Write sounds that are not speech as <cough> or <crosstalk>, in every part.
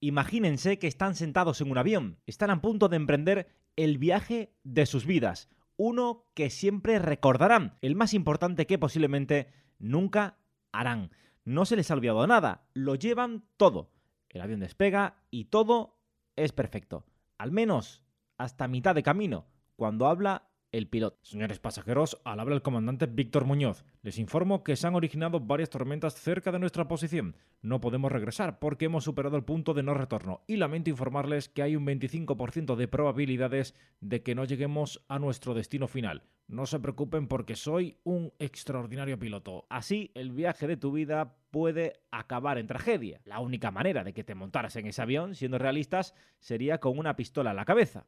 Imagínense que están sentados en un avión, están a punto de emprender el viaje de sus vidas, uno que siempre recordarán, el más importante que posiblemente nunca harán. No se les ha olvidado nada, lo llevan todo. El avión despega y todo es perfecto, al menos hasta mitad de camino, cuando habla el piloto. Señores pasajeros, al habla el comandante Víctor Muñoz. Les informo que se han originado varias tormentas cerca de nuestra posición. No podemos regresar porque hemos superado el punto de no retorno y lamento informarles que hay un 25% de probabilidades de que no lleguemos a nuestro destino final. No se preocupen porque soy un extraordinario piloto. Así, el viaje de tu vida puede acabar en tragedia. La única manera de que te montaras en ese avión, siendo realistas, sería con una pistola en la cabeza.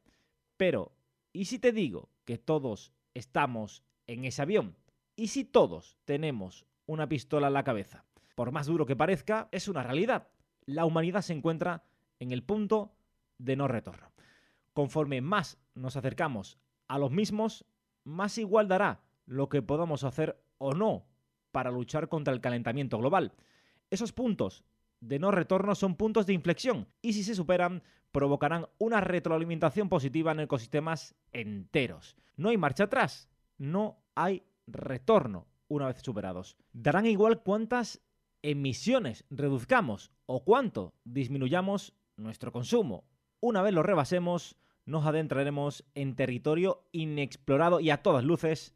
Pero ¿Y si te digo que todos estamos en ese avión? ¿Y si todos tenemos una pistola en la cabeza? Por más duro que parezca, es una realidad. La humanidad se encuentra en el punto de no retorno. Conforme más nos acercamos a los mismos, más igual dará lo que podamos hacer o no para luchar contra el calentamiento global. Esos puntos de no retorno son puntos de inflexión y si se superan provocarán una retroalimentación positiva en ecosistemas enteros. No hay marcha atrás, no hay retorno una vez superados. Darán igual cuántas emisiones reduzcamos o cuánto disminuyamos nuestro consumo. Una vez lo rebasemos, nos adentraremos en territorio inexplorado y a todas luces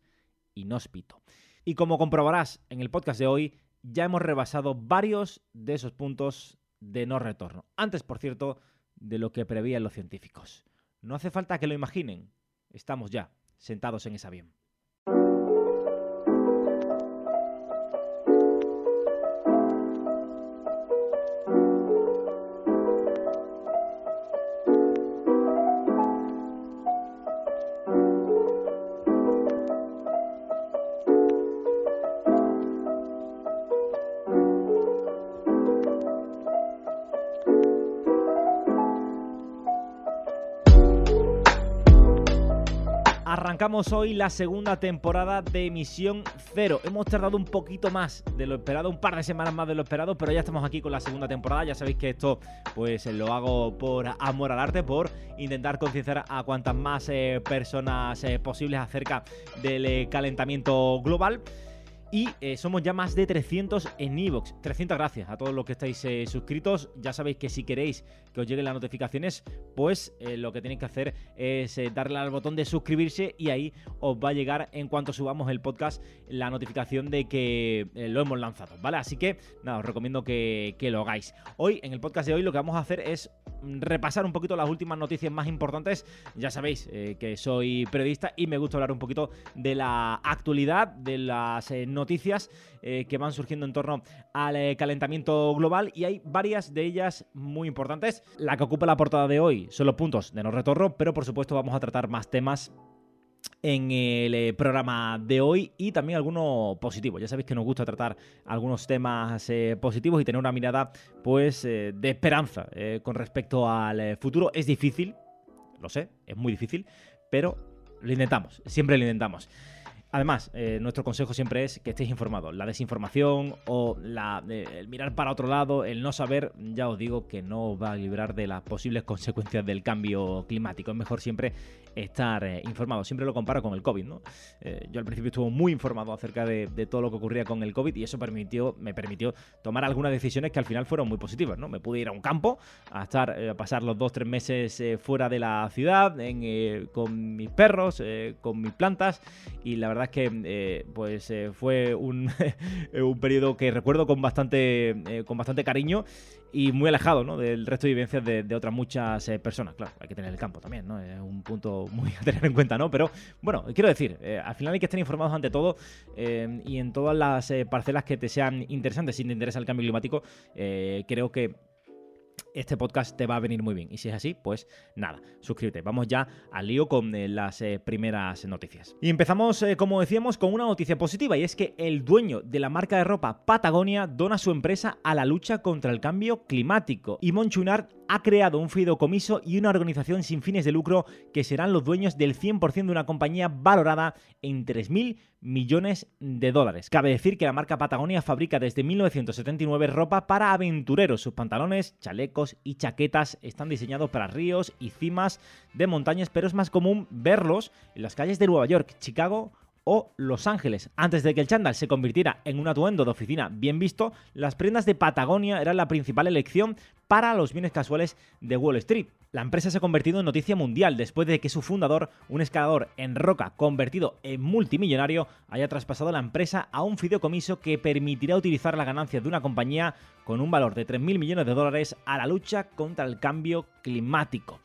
inhóspito. Y como comprobarás en el podcast de hoy, ya hemos rebasado varios de esos puntos de no retorno. Antes, por cierto, de lo que prevían los científicos. No hace falta que lo imaginen. Estamos ya sentados en ese avión. Arrancamos hoy la segunda temporada de Emisión Cero. Hemos tardado un poquito más de lo esperado, un par de semanas más de lo esperado, pero ya estamos aquí con la segunda temporada. Ya sabéis que esto pues lo hago por amor al arte, por intentar concienciar a cuantas más eh, personas eh, posibles acerca del eh, calentamiento global. Y eh, somos ya más de 300 en Evox. 300 gracias a todos los que estáis eh, suscritos. Ya sabéis que si queréis que os lleguen las notificaciones, pues eh, lo que tenéis que hacer es darle al botón de suscribirse y ahí os va a llegar en cuanto subamos el podcast la notificación de que lo hemos lanzado, ¿vale? Así que nada, os recomiendo que, que lo hagáis. Hoy, en el podcast de hoy, lo que vamos a hacer es repasar un poquito las últimas noticias más importantes. Ya sabéis que soy periodista y me gusta hablar un poquito de la actualidad, de las noticias noticias eh, que van surgiendo en torno al eh, calentamiento global y hay varias de ellas muy importantes. La que ocupa la portada de hoy son los puntos de no retorno, pero por supuesto vamos a tratar más temas en el eh, programa de hoy y también algunos positivos. Ya sabéis que nos gusta tratar algunos temas positivos y tener una mirada pues de esperanza con respecto al futuro. Es difícil, lo sé, es muy difícil, pero lo intentamos, siempre lo intentamos. Además, eh, nuestro consejo siempre es que estéis informados. La desinformación o la, eh, el mirar para otro lado, el no saber, ya os digo que no os va a librar de las posibles consecuencias del cambio climático. Es mejor siempre estar eh, informado. Siempre lo comparo con el COVID, ¿no? yo al principio estuve muy informado acerca de, todo lo que ocurría con el COVID y eso permitió, me permitió tomar algunas decisiones que al final fueron muy positivas, ¿no? Me pude ir a un campo a estar, a pasar los dos, tres meses fuera de la ciudad, con mis perros, con mis plantas y la verdad que eh, pues eh, fue un, <laughs> un, periodo que recuerdo con bastante, eh, con bastante cariño y muy alejado del resto de vivencias de, otras muchas personas. Claro, hay que tener el campo también, ¿no? Es un punto muy a tener en cuenta, ¿no? Pero bueno, quiero decir, al final hay que estar informados ante todo y en todas las parcelas que te sean interesantes. Si te interesa el cambio climático, creo que este podcast te va a venir muy bien. Y si es así, pues nada, suscríbete. Vamos ya al lío con eh, las eh, primeras noticias. Y empezamos, eh, como decíamos, con una noticia positiva y es que el dueño de la marca de ropa Patagonia dona su empresa a la lucha contra el cambio climático. Y Monchunard ha creado un fideicomiso y una organización sin fines de lucro que serán los dueños del 100% de una compañía valorada en 3.000 millones de dólares. Cabe decir que la marca Patagonia fabrica desde 1979 ropa para aventureros, sus pantalones, chalecos, chalecos y chaquetas están diseñados para ríos y cimas de montañas, pero es más común verlos en las calles de Nueva York, Chicago o Los Ángeles. Antes de que el chándal se convirtiera en un atuendo de oficina bien visto, las prendas de Patagonia eran la principal elección para los bienes casuales de Wall Street. La empresa se ha convertido en noticia mundial después de que su fundador, un escalador en roca convertido en multimillonario, haya traspasado la empresa a un fideicomiso que permitirá utilizar las ganancias de una compañía con un valor de 3.000 millones de dólares a la lucha contra el cambio climático.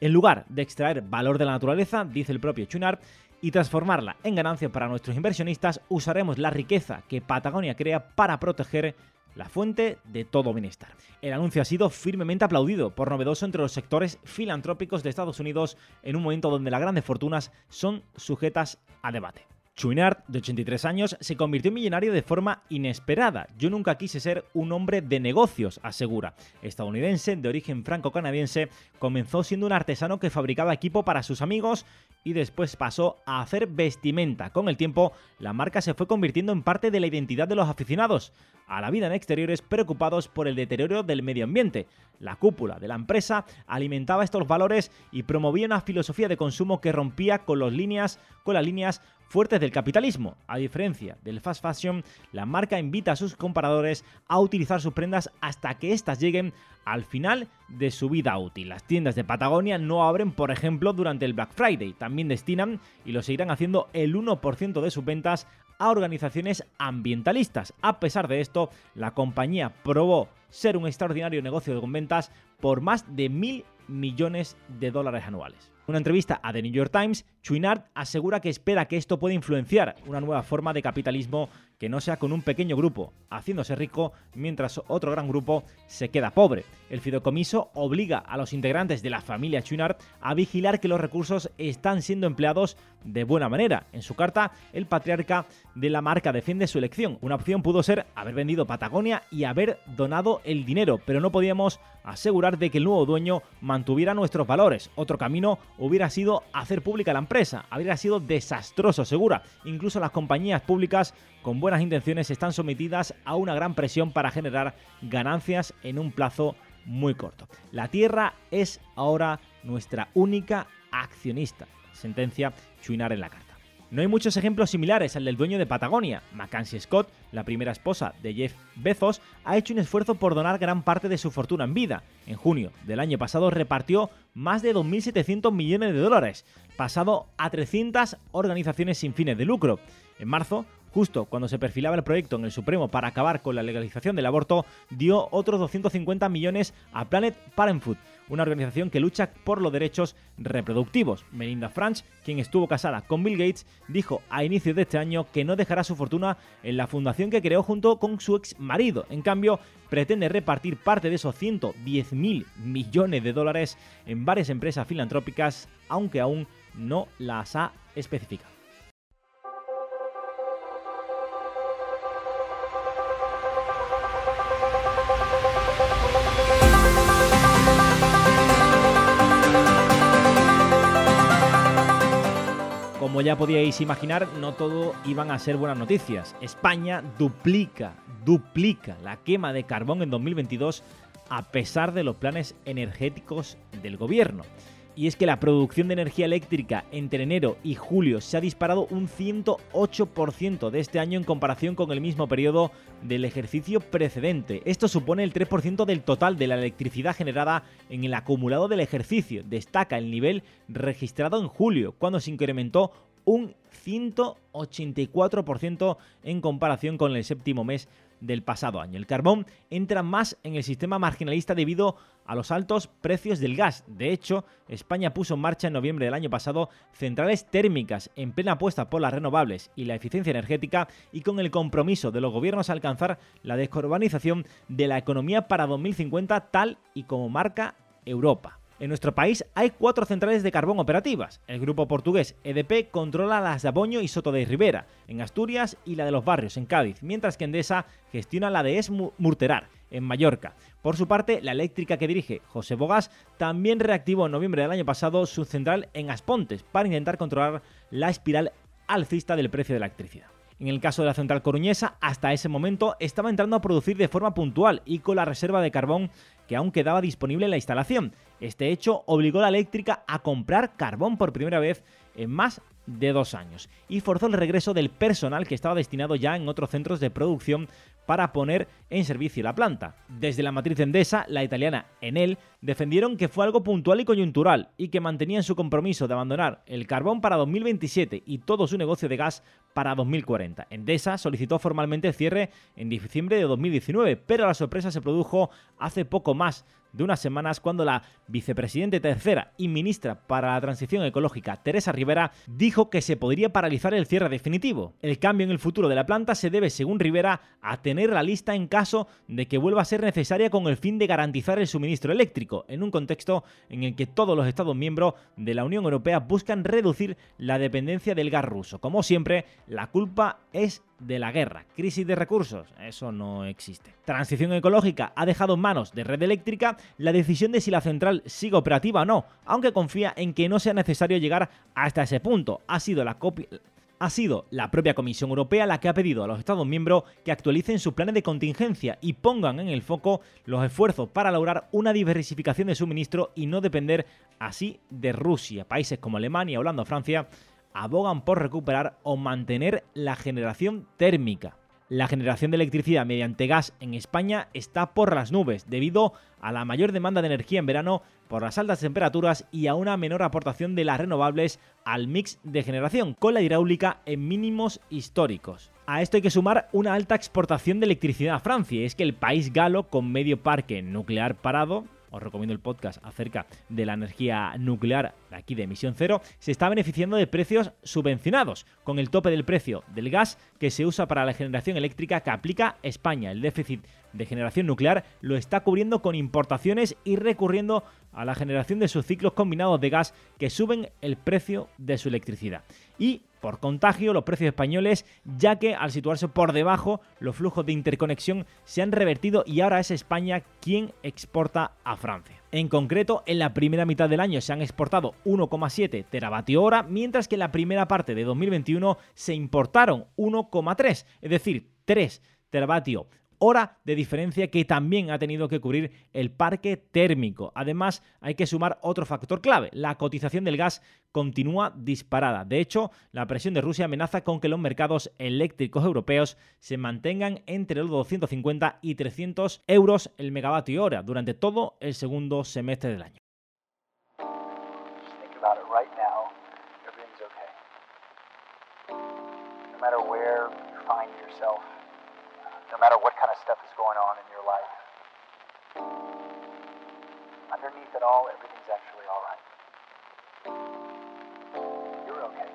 En lugar de extraer valor de la naturaleza, dice el propio Chunard, y transformarla en ganancia para nuestros inversionistas, usaremos la riqueza que Patagonia crea para proteger la fuente de todo bienestar. El anuncio ha sido firmemente aplaudido por novedoso entre los sectores filantrópicos de Estados Unidos en un momento donde las grandes fortunas son sujetas a debate. Chouinard, de 83 años, se convirtió en millonario de forma inesperada. Yo nunca quise ser un hombre de negocios, asegura. Estadounidense, de origen franco-canadiense, comenzó siendo un artesano que fabricaba equipo para sus amigos y después pasó a hacer vestimenta. Con el tiempo, la marca se fue convirtiendo en parte de la identidad de los aficionados a la vida en exteriores preocupados por el deterioro del medio ambiente. La cúpula de la empresa alimentaba estos valores y promovía una filosofía de consumo que rompía con, los líneas, con las líneas fuertes del capitalismo. A diferencia del fast fashion, la marca invita a sus compradores a utilizar sus prendas hasta que éstas lleguen al final de su vida útil. Las tiendas de Patagonia no abren, por ejemplo, durante el Black Friday. También destinan, y lo seguirán haciendo, el 1% de sus ventas a organizaciones ambientalistas. A pesar de esto, la compañía probó ser un extraordinario negocio de ventas por más de mil millones de dólares anuales una entrevista a The New York Times, Chouinard asegura que espera que esto pueda influenciar una nueva forma de capitalismo que no sea con un pequeño grupo haciéndose rico mientras otro gran grupo se queda pobre. El fideicomiso obliga a los integrantes de la familia Chouinard a vigilar que los recursos están siendo empleados de buena manera. En su carta, el patriarca de la marca defiende su elección. Una opción pudo ser haber vendido Patagonia y haber donado el dinero, pero no podíamos asegurar de que el nuevo dueño mantuviera nuestros valores. Otro camino hubiera sido hacer pública la empresa. Habría sido desastroso, segura. Incluso las compañías públicas con buenas intenciones están sometidas a una gran presión para generar ganancias en un plazo muy corto. La Tierra es ahora nuestra única accionista. Sentencia Chuinar en la carta. No hay muchos ejemplos similares al del dueño de Patagonia. Mackenzie Scott, la primera esposa de Jeff Bezos, ha hecho un esfuerzo por donar gran parte de su fortuna en vida. En junio del año pasado repartió más de 2.700 millones de dólares, pasado a 300 organizaciones sin fines de lucro. En marzo, justo cuando se perfilaba el proyecto en el Supremo para acabar con la legalización del aborto, dio otros 250 millones a Planet Parenthood, una organización que lucha por los derechos reproductivos. Melinda Franch, quien estuvo casada con Bill Gates, dijo a inicios de este año que no dejará su fortuna en la fundación que creó junto con su ex marido. En cambio, pretende repartir parte de esos 110 mil millones de dólares en varias empresas filantrópicas, aunque aún no las ha especificado. Como ya podíais imaginar, no todo iban a ser buenas noticias. España duplica, duplica la quema de carbón en 2022 a pesar de los planes energéticos del gobierno y es que la producción de energía eléctrica entre enero y julio se ha disparado un 108% de este año en comparación con el mismo periodo del ejercicio precedente. Esto supone el 3% del total de la electricidad generada en el acumulado del ejercicio. Destaca el nivel registrado en julio, cuando se incrementó un 184% en comparación con el séptimo mes del pasado año. El carbón entra más en el sistema marginalista debido a los altos precios del gas. De hecho, España puso en marcha en noviembre del año pasado centrales térmicas en plena apuesta por las renovables y la eficiencia energética y con el compromiso de los gobiernos a alcanzar la descarbonización de la economía para 2050 tal y como marca Europa. En nuestro país hay cuatro centrales de carbón operativas. El grupo portugués EDP controla las de Aboño y Soto de Rivera, en Asturias, y la de los Barrios, en Cádiz, mientras que Endesa gestiona la de Es Murterar, en Mallorca. Por su parte, la eléctrica que dirige José Bogas también reactivó en noviembre del año pasado su central en Aspontes para intentar controlar la espiral alcista del precio de la electricidad. En el caso de la central coruñesa, hasta ese momento estaba entrando a producir de forma puntual y con la reserva de carbón que aún quedaba disponible en la instalación. Este hecho obligó a la eléctrica a comprar carbón por primera vez en más de dos años y forzó el regreso del personal que estaba destinado ya en otros centros de producción para poner en servicio la planta. Desde la matriz Endesa, la italiana Enel, defendieron que fue algo puntual y coyuntural y que mantenían su compromiso de abandonar el carbón para 2027 y todo su negocio de gas para 2040. Endesa solicitó formalmente el cierre en diciembre de 2019, pero la sorpresa se produjo hace poco más de unas semanas cuando la vicepresidente tercera y ministra para la transición ecológica, Teresa Rivera, dijo que se podría paralizar el cierre definitivo. El cambio en el futuro de la planta se debe, según Rivera, a tener la lista en caso de que vuelva a ser necesaria con el fin de garantizar el suministro eléctrico, en un contexto en el que todos los Estados miembros de la Unión Europea buscan reducir la dependencia del gas ruso. Como siempre, la culpa es de la guerra. Crisis de recursos, eso no existe. Transición ecológica ha dejado en manos de red eléctrica la decisión de si la central sigue operativa o no, aunque confía en que no sea necesario llegar hasta ese punto. Ha sido la copia ha sido la propia Comisión Europea la que ha pedido a los Estados miembros que actualicen sus planes de contingencia y pongan en el foco los esfuerzos para lograr una diversificación de suministro y no depender así de Rusia. Países como Alemania, Holanda o Francia abogan por recuperar o mantener la generación térmica. La generación de electricidad mediante gas en España está por las nubes debido a la mayor demanda de energía en verano por las altas temperaturas y a una menor aportación de las renovables al mix de generación, con la hidráulica en mínimos históricos. A esto hay que sumar una alta exportación de electricidad a Francia, es que el país galo, con medio parque nuclear parado, os recomiendo el podcast acerca de la energía nuclear aquí de emisión cero, se está beneficiando de precios subvencionados, con el tope del precio del gas que se usa para la generación eléctrica que aplica España. El déficit de generación nuclear lo está cubriendo con importaciones y recurriendo a la generación de sus ciclos combinados de gas que suben el precio de su electricidad. Y por contagio los precios españoles, ya que al situarse por debajo los flujos de interconexión se han revertido y ahora es España quien exporta a Francia. En concreto, en la primera mitad del año se han exportado 1,7 teravatio hora, mientras que en la primera parte de 2021 se importaron 1,3, es decir, 3 teravatio hora de diferencia que también ha tenido que cubrir el parque térmico. Además, hay que sumar otro factor clave. La cotización del gas continúa disparada. De hecho, la presión de Rusia amenaza con que los mercados eléctricos europeos se mantengan entre los 250 y 300 euros el megavatio hora durante todo el segundo semestre del año. Matter what kind of stuff is going on in your life. Underneath it all, everything's actually all right. You're okay.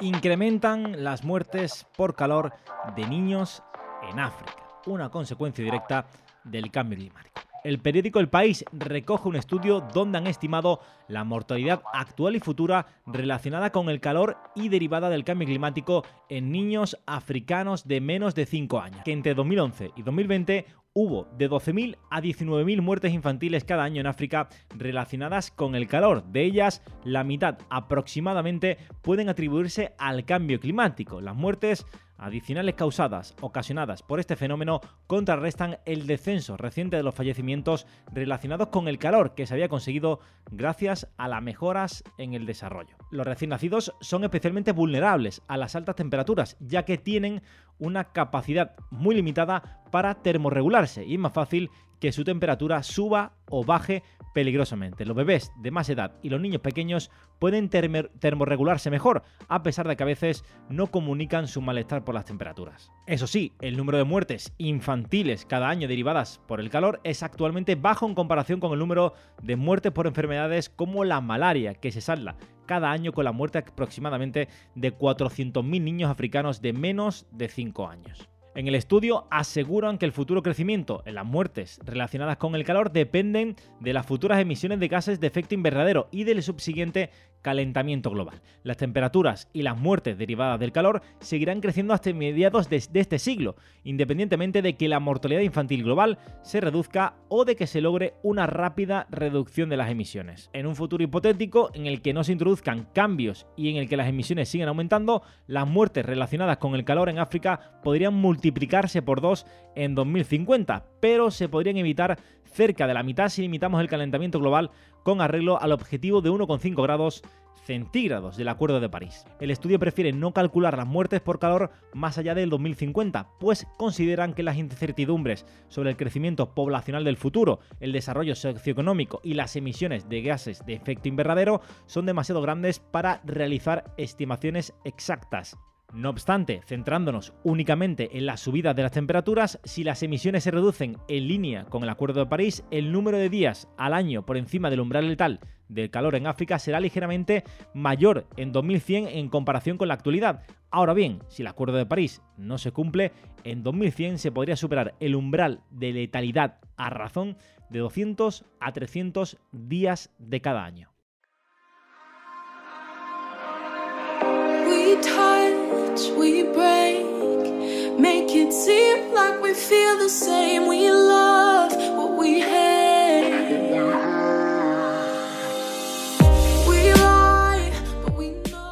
Incrementan las muertes por calor de niños en África, una consecuencia directa del cambio climático. El periódico El País recoge un estudio donde han estimado la mortalidad actual y futura relacionada con el calor y derivada del cambio climático en niños africanos de menos de 5 años, que entre 2011 y 2020 hubo de 12.000 a 19.000 muertes infantiles cada año en África relacionadas con el calor. De ellas, la mitad aproximadamente pueden atribuirse al cambio climático. Las muertes adicionales causadas, ocasionadas por este fenómeno, contrarrestan el descenso reciente de los fallecimientos relacionados con el calor que se había conseguido gracias a las mejoras en el desarrollo. Los recién nacidos son especialmente vulnerables a las altas temperaturas, ya que tienen una capacidad muy limitada para termorregularse y es más fácil que su temperatura suba o baje peligrosamente. Los bebés de más edad y los niños pequeños pueden termorregularse mejor, a pesar de que a veces no comunican su malestar por las temperaturas. Eso sí, el número de muertes infantiles cada año derivadas por el calor es actualmente bajo en comparación con el número de muertes por enfermedades como la malaria, que se salda cada año con la muerte aproximadamente de 400.000 niños africanos de menos de 5 años. En el estudio aseguran que el futuro crecimiento en las muertes relacionadas con el calor dependen de las futuras emisiones de gases de efecto invernadero y del subsiguiente calentamiento global. Las temperaturas y las muertes derivadas del calor seguirán creciendo hasta mediados de, este siglo, independientemente de que la mortalidad infantil global se reduzca o de que se logre una rápida reducción de las emisiones. En un futuro hipotético en el que no se introduzcan cambios y en el que las emisiones sigan aumentando, las muertes relacionadas con el calor en África podrían multiplicarse por dos en 2050, pero se podrían evitar cerca de la mitad si limitamos el calentamiento global con arreglo al objetivo de 1,5 grados centígrados del Acuerdo de París. El estudio prefiere no calcular las muertes por calor más allá del 2050, pues consideran que las incertidumbres sobre el crecimiento poblacional del futuro, el desarrollo socioeconómico y las emisiones de gases de efecto invernadero son demasiado grandes para realizar estimaciones exactas. No obstante, centrándonos únicamente en la subida de las temperaturas, si las emisiones se reducen en línea con el Acuerdo de París, el número de días al año por encima del umbral letal del calor en África será ligeramente mayor en 2100 en comparación con la actualidad. Ahora bien, si el Acuerdo de París no se cumple, en 2100 se podría superar el umbral de letalidad a razón de 200 a 300 días de cada año.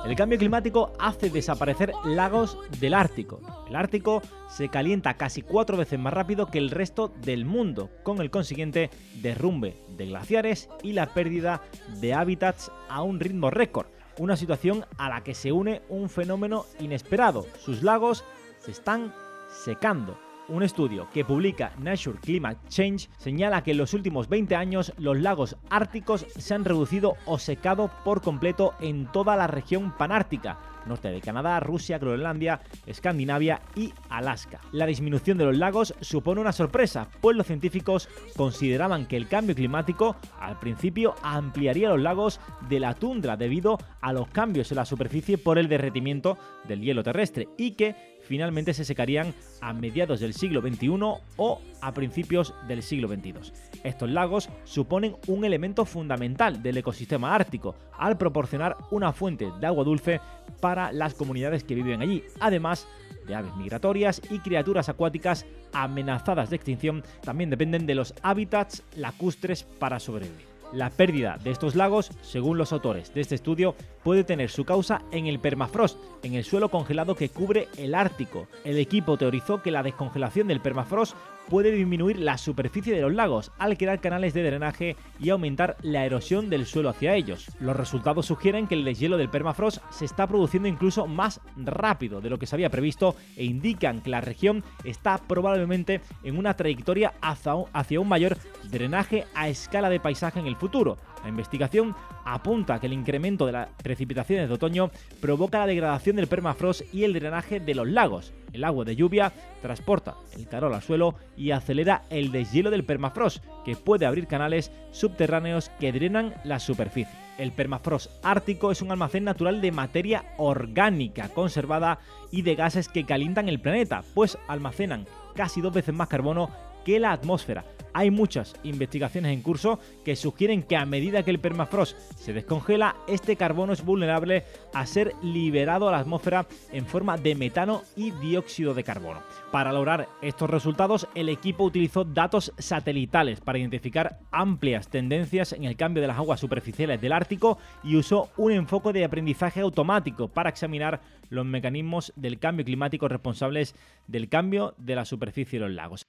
El cambio climático hace desaparecer lagos del Ártico. El Ártico se calienta casi cuatro veces más rápido que el resto del mundo, con el consiguiente derrumbe de glaciares y la pérdida de hábitats a un ritmo récord una situación a la que se une un fenómeno inesperado. Sus lagos se están secando. Un estudio que publica Nature Climate Change señala que en los últimos 20 años los lagos árticos se han reducido o secado por completo en toda la región panártica, norte de Canadá, Rusia, Groenlandia, Escandinavia y Alaska. La disminución de los lagos supone una sorpresa, pues los científicos consideraban que el cambio climático al principio ampliaría los lagos de la tundra debido a los cambios en la superficie por el derretimiento del hielo terrestre y que finalmente se secarían a mediados del siglo XXI o a principios del siglo XXII. Estos lagos suponen un elemento fundamental del ecosistema ártico al proporcionar una fuente de agua dulce para las comunidades que viven allí, además de aves migratorias y criaturas acuáticas amenazadas de extinción también dependen de los hábitats lacustres para sobrevivir. La pérdida de estos lagos, según los autores de este estudio, puede tener su causa en el permafrost, en el suelo congelado que cubre el Ártico. El equipo teorizó que la descongelación del permafrost puede disminuir la superficie de los lagos al crear canales de drenaje y aumentar la erosión del suelo hacia ellos. Los resultados sugieren que el deshielo del permafrost se está produciendo incluso más rápido de lo que se había previsto e indican que la región está probablemente en una trayectoria hacia un mayor drenaje a escala de paisaje en el futuro. La investigación apunta que el incremento de las precipitaciones de otoño provoca la degradación del permafrost y el drenaje de los lagos. El agua de lluvia transporta el calor al suelo y acelera el deshielo del permafrost, que puede abrir canales subterráneos que drenan la superficie. El permafrost ártico es un almacén natural de materia orgánica conservada y de gases que calientan el planeta, pues almacenan casi dos veces más carbono que la atmósfera, hay muchas investigaciones en curso que sugieren que a medida que el permafrost se descongela, este carbono es vulnerable a ser liberado a la atmósfera en forma de metano y dióxido de carbono. Para lograr estos resultados, el equipo utilizó datos satelitales para identificar amplias tendencias en el cambio de las aguas superficiales del Ártico y usó un enfoque de aprendizaje automático para examinar los mecanismos del cambio climático responsables del cambio de la superficie de los lagos.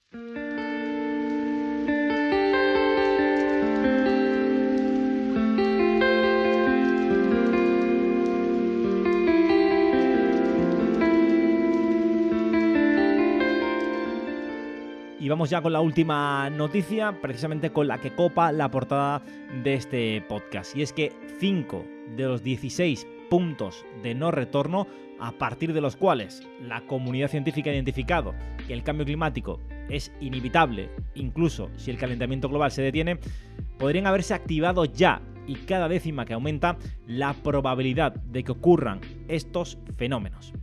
Vamos ya con la última noticia, precisamente con la que copa la portada de este podcast. Y es que 5 de los 16 puntos de no retorno, a partir de los cuales la comunidad científica ha identificado que el cambio climático es inevitable, incluso si el calentamiento global se detiene, podrían haberse activado ya y cada décima que aumenta la probabilidad de que ocurran estos fenómenos.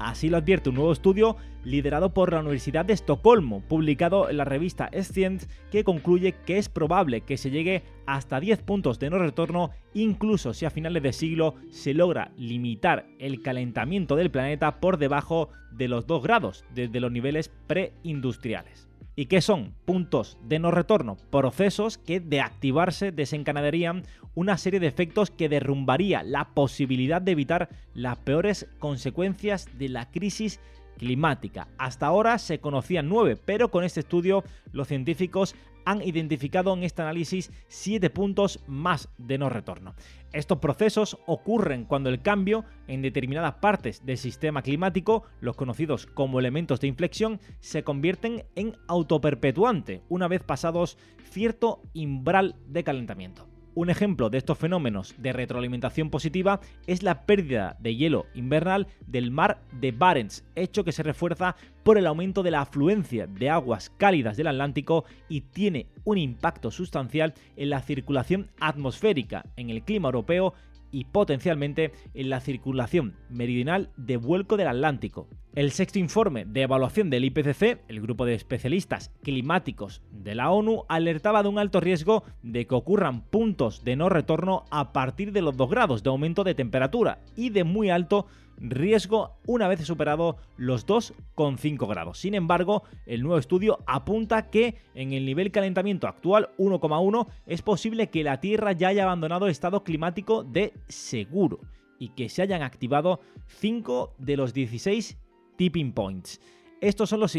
Así lo advierte un nuevo estudio liderado por la Universidad de Estocolmo, publicado en la revista Science, que concluye que es probable que se llegue hasta 10 puntos de no retorno, incluso si a finales de siglo se logra limitar el calentamiento del planeta por debajo de los 2 grados, desde los niveles preindustriales. ¿Y qué son? Puntos de no retorno, procesos que de activarse desencadenarían una serie de efectos que derrumbaría la posibilidad de evitar las peores consecuencias de la crisis climática. Hasta ahora se conocían nueve, pero con este estudio los científicos han identificado en este análisis siete puntos más de no retorno. Estos procesos ocurren cuando el cambio en determinadas partes del sistema climático, los conocidos como elementos de inflexión, se convierten en autoperpetuante una vez pasados cierto umbral de calentamiento. Un ejemplo de estos fenómenos de retroalimentación positiva es la pérdida de hielo invernal del mar de Barents, hecho que se refuerza por el aumento de la afluencia de aguas cálidas del Atlántico y tiene un impacto sustancial en la circulación atmosférica en el clima europeo y potencialmente en la circulación meridional de vuelco del Atlántico. El sexto informe de evaluación del IPCC, el grupo de especialistas climáticos de la ONU, alertaba de un alto riesgo de que ocurran puntos de no retorno a partir de los 2 grados de aumento de temperatura y de muy alto riesgo una vez superado los 2,5 grados. Sin embargo, el nuevo estudio apunta que en el nivel calentamiento actual 1,1 es posible que la Tierra ya haya abandonado el estado climático de seguro y que se hayan activado 5 de los 16 tipping points. Estos son los,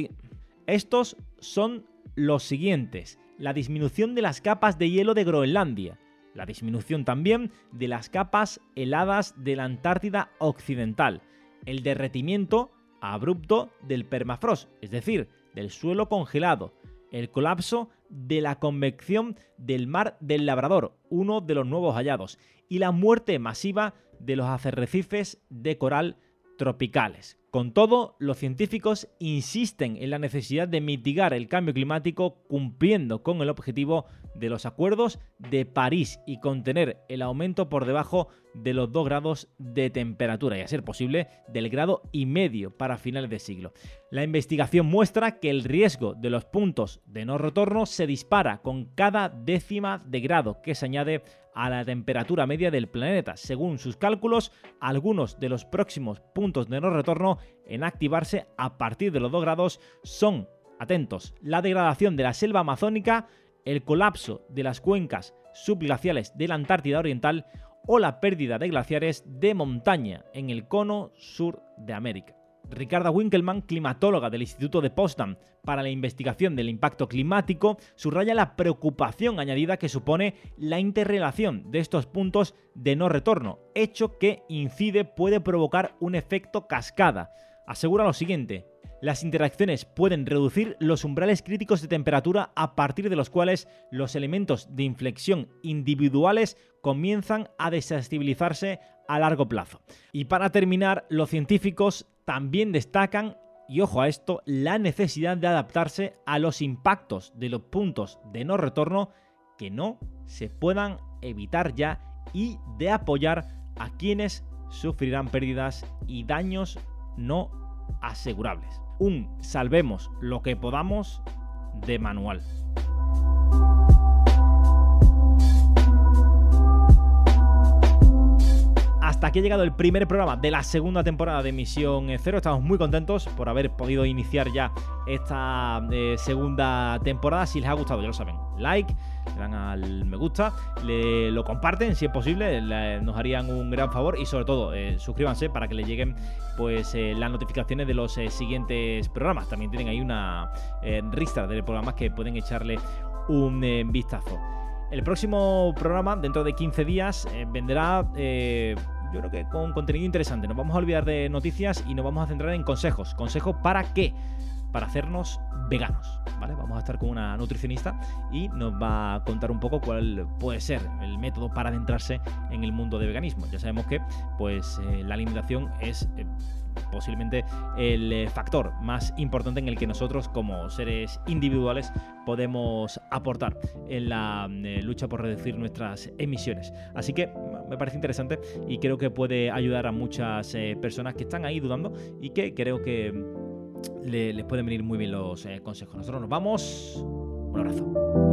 estos son los siguientes. La disminución de las capas de hielo de Groenlandia, la disminución también de las capas heladas de la Antártida Occidental, el derretimiento abrupto del permafrost, es decir, del suelo congelado, el colapso de la convección del mar del Labrador, uno de los nuevos hallados, y la muerte masiva de los arrecifes de coral tropicales. Con todo, los científicos insisten en la necesidad de mitigar el cambio climático cumpliendo con el objetivo de los acuerdos de París y contener el aumento por debajo de los 2 grados de temperatura y a ser posible del grado y medio para finales de siglo. La investigación muestra que el riesgo de los puntos de no retorno se dispara con cada décima de grado que se añade a la temperatura media del planeta. Según sus cálculos, algunos de los próximos puntos de no retorno en activarse a partir de los 2 grados son, atentos, la degradación de la selva amazónica, el colapso de las cuencas subglaciales de la Antártida Oriental o la pérdida de glaciares de montaña en el cono sur de América. Ricarda Winkelmann, climatóloga del Instituto de Potsdam para la investigación del impacto climático, subraya la preocupación añadida que supone la interrelación de estos puntos de no retorno, hecho que incide puede provocar un efecto cascada. Asegura lo siguiente, las interacciones pueden reducir los umbrales críticos de temperatura a partir de los cuales los elementos de inflexión individuales comienzan a desestabilizarse a largo plazo. Y para terminar, los científicos también destacan, y ojo a esto, la necesidad de adaptarse a los impactos de los puntos de no retorno que no se puedan evitar ya y de apoyar a quienes sufrirán pérdidas y daños no asegurables. Un salvemos lo que podamos de manual. Aquí ha llegado el primer programa de la segunda temporada de Misión Cero. Estamos muy contentos por haber podido iniciar ya esta eh, segunda temporada. Si les ha gustado, ya lo saben, like, le dan al me gusta, le, lo comparten si es posible, nos harían un gran favor y sobre todo eh, suscríbanse para que le lleguen pues eh, las notificaciones de los siguientes programas. También tienen ahí una lista de programas que pueden echarle un vistazo. El próximo programa, dentro de 15 días, vendrá yo creo que con contenido interesante. Nos vamos a olvidar de noticias y nos vamos a centrar en consejos. ¿Consejos para qué? Para hacernos veganos, ¿vale? Vamos a estar con una nutricionista y nos va a contar un poco cuál puede ser el método para adentrarse en el mundo de veganismo. Ya sabemos que pues eh, la alimentación es eh, posiblemente el eh, factor más importante en el que nosotros como seres individuales podemos aportar en la lucha por reducir nuestras emisiones. Así que me parece interesante y creo que puede ayudar a muchas eh, personas que están ahí dudando y que creo que les pueden venir muy bien los consejos. Nosotros nos vamos. Un abrazo.